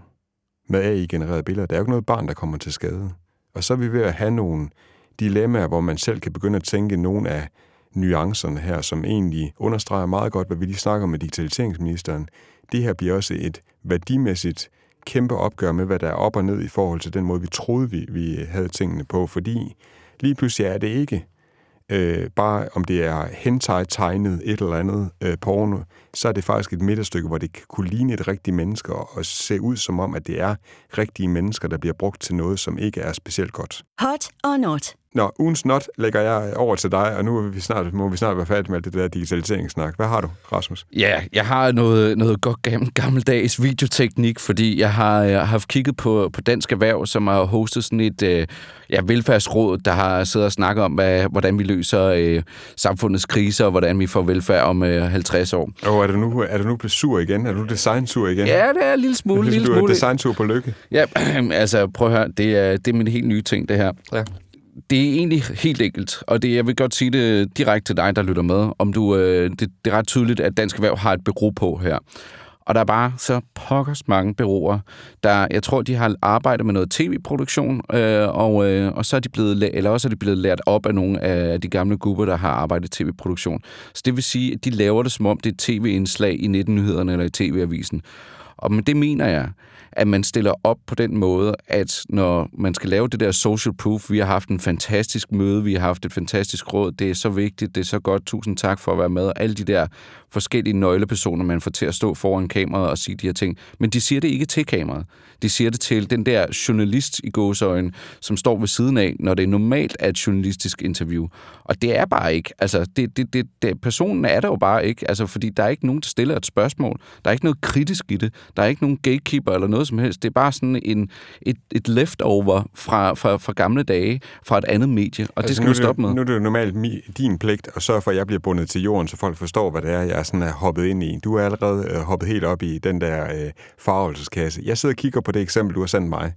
med AI-genererede billeder? Der er jo ikke noget barn, der kommer til skade. Og så er vi ved at have nogle dilemmaer, hvor man selv kan begynde at tænke nogle af nuancerne her, som egentlig understreger meget godt, hvad vi lige snakker med digitaliseringsministeren. Det her bliver også et værdimæssigt kæmpe opgør med, hvad der er op og ned i forhold til den måde, vi troede, vi, vi havde tingene på, fordi lige pludselig er det ikke øh, bare om det er hentai-tegnet et eller andet øh, porno, så er det faktisk et midterstykke, hvor det kunne ligne et rigtigt menneske og se ud som om, at det er rigtige mennesker, der bliver brugt til noget, som ikke er specielt godt. Hot or not? Nå, ugens not lægger jeg over til dig, og nu er vi snart, må vi snart være færdige med det der digitaliseringssnak. Hvad har du, Rasmus? Ja, jeg har noget, noget godt gammeldags videoteknik, fordi jeg har, jeg har haft kigget på, på Dansk Erhverv, som har hostet sådan et øh, ja, velfærdsråd, der har siddet og snakket om, hvad, hvordan vi løser øh, samfundets kriser, og hvordan vi får velfærd om øh, 50 år. Og er du nu, er du nu blevet sur igen? Er du designsur igen? Ja, det er en lille smule. Ligesom lille du smule. er designsur på lykke. Ja, altså prøv at høre, det er, det er min helt nye ting, det her. Ja. Det er egentlig helt enkelt, og det, jeg vil godt sige det direkte til dig, der lytter med, om du, øh, det, det er ret tydeligt, at Dansk Erhverv har et bureau på her. Og der er bare så pokkers mange bureauer, der, jeg tror, de har arbejdet med noget tv-produktion, øh, og, øh, og så er de blevet, eller også er de blevet lært op af nogle af de gamle grupper, der har arbejdet i tv-produktion. Så det vil sige, at de laver det, som om det er tv-indslag i 19-nyhederne eller i tv-avisen. Og men det mener jeg, at man stiller op på den måde, at når man skal lave det der social proof, vi har haft en fantastisk møde, vi har haft et fantastisk råd, det er så vigtigt, det er så godt, tusind tak for at være med, og alle de der forskellige nøglepersoner, man får til at stå foran kameraet og sige de her ting. Men de siger det ikke til kameraet. De siger det til den der journalist i gåsøjen, som står ved siden af, når det normalt er et journalistisk interview. Og det er bare ikke. Altså, det, det, det, det, personen er der jo bare ikke. Altså, fordi der er ikke nogen, der stiller et spørgsmål. Der er ikke noget kritisk i det. Der er ikke nogen gatekeeper eller noget som helst. Det er bare sådan en, et, et leftover fra, fra, fra gamle dage, fra et andet medie, og altså, det skal nu du stoppe med. Nu er det jo normalt mi, din pligt at sørge for, at jeg bliver bundet til jorden, så folk forstår, hvad det er, jeg er sådan er hoppet ind i. Du er allerede øh, hoppet helt op i den der øh, farvelseskasse. Jeg sidder og kigger på det eksempel, du har sendt mig,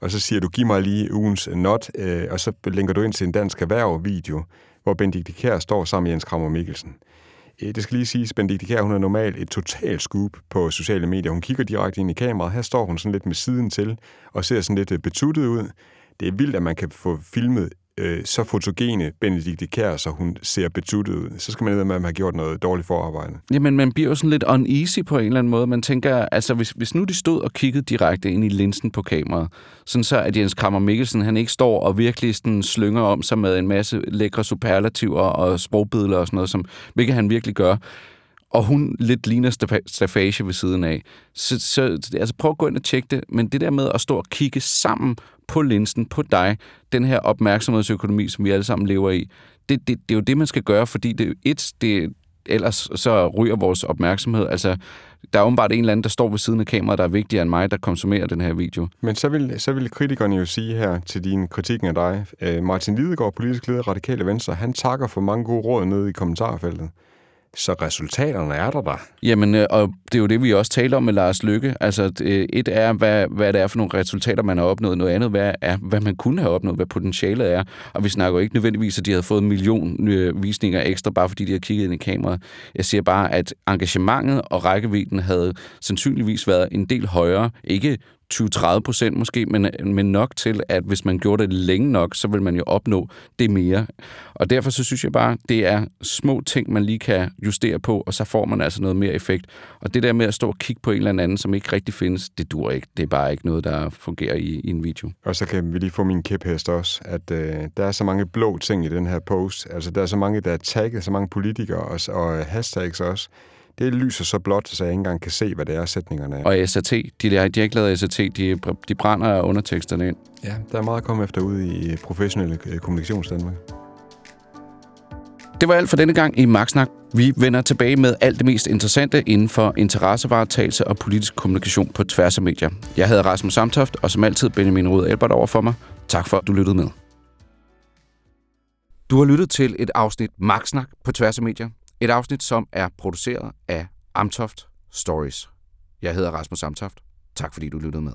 og så siger du, giv mig lige ugens not, øh, og så linker du ind til en dansk erhverv-video, hvor Benedikte Kær står sammen med Jens Krammer Mikkelsen. Øh, Det skal lige siges, Benedikte Kær, hun er normalt et totalt scoop på sociale medier. Hun kigger direkte ind i kameraet. Her står hun sådan lidt med siden til og ser sådan lidt øh, betuttet ud. Det er vildt, at man kan få filmet øh, så fotogene Benedikte Kær, så hun ser betuttet ud. Så skal man med, at man har gjort noget dårligt forarbejde. Jamen, man bliver jo sådan lidt uneasy på en eller anden måde. Man tænker, altså hvis, hvis nu de stod og kiggede direkte ind i linsen på kameraet, sådan så at Jens Krammer Mikkelsen, han ikke står og virkelig sådan slynger om sig med en masse lækre superlativer og sprogbidler og sådan noget, som, hvilket han virkelig gør, og hun lidt ligner stafage ved siden af. Så, så altså prøv at gå ind og tjekke det, men det der med at stå og kigge sammen på linsen, på dig, den her opmærksomhedsøkonomi, som vi alle sammen lever i, det, det, det er jo det, man skal gøre, fordi det, et, det, ellers så ryger vores opmærksomhed. Altså, der er åbenbart en eller anden, der står ved siden af kameraet, der er vigtigere end mig, der konsumerer den her video. Men så vil, så vil kritikerne jo sige her til din kritikken af dig, øh, Martin Lidegaard, politisk leder af Radikale Venstre, han takker for mange gode råd nede i kommentarfeltet. Så resultaterne er der der. Jamen, øh, og det er jo det, vi også taler om med Lars Lykke. Altså, øh, et er, hvad, hvad det er for nogle resultater, man har opnået. Noget andet hvad er, hvad man kunne have opnået, hvad potentialet er. Og vi snakker jo ikke nødvendigvis, at de havde fået en million øh, visninger ekstra, bare fordi de har kigget ind i kameraet. Jeg siger bare, at engagementet og rækkevidden havde sandsynligvis været en del højere. Ikke 20-30 procent måske, men, men nok til, at hvis man gjorde det længe nok, så vil man jo opnå det mere. Og derfor så synes jeg bare, det er små ting, man lige kan justere på, og så får man altså noget mere effekt. Og det der med at stå og kigge på en eller anden, som ikke rigtig findes, det dur ikke. Det er bare ikke noget, der fungerer i, i en video. Og så kan vi lige få min kæphest også, at øh, der er så mange blå ting i den her post. Altså, der er så mange, der er tagget, så mange politikere også, og hashtags også. Det lyser så blot, så jeg ikke engang kan se, hvad det er, sætningerne er. Og SAT, de, de har ikke lavet SAT, de, de brænder underteksterne ind. Ja, der er meget at komme efter ude i professionelle øh, kommunikationsdanmark. Det var alt for denne gang i Magtsnak. Vi vender tilbage med alt det mest interessante inden for interessevaretagelse og politisk kommunikation på tværs af medier. Jeg hedder Rasmus Samtoft, og som altid Benjamin Rød Albert over for mig. Tak for, at du lyttede med. Du har lyttet til et afsnit Magtsnak på tværs af medier. Et afsnit, som er produceret af Amtoft Stories. Jeg hedder Rasmus Amtoft. Tak fordi du lyttede med.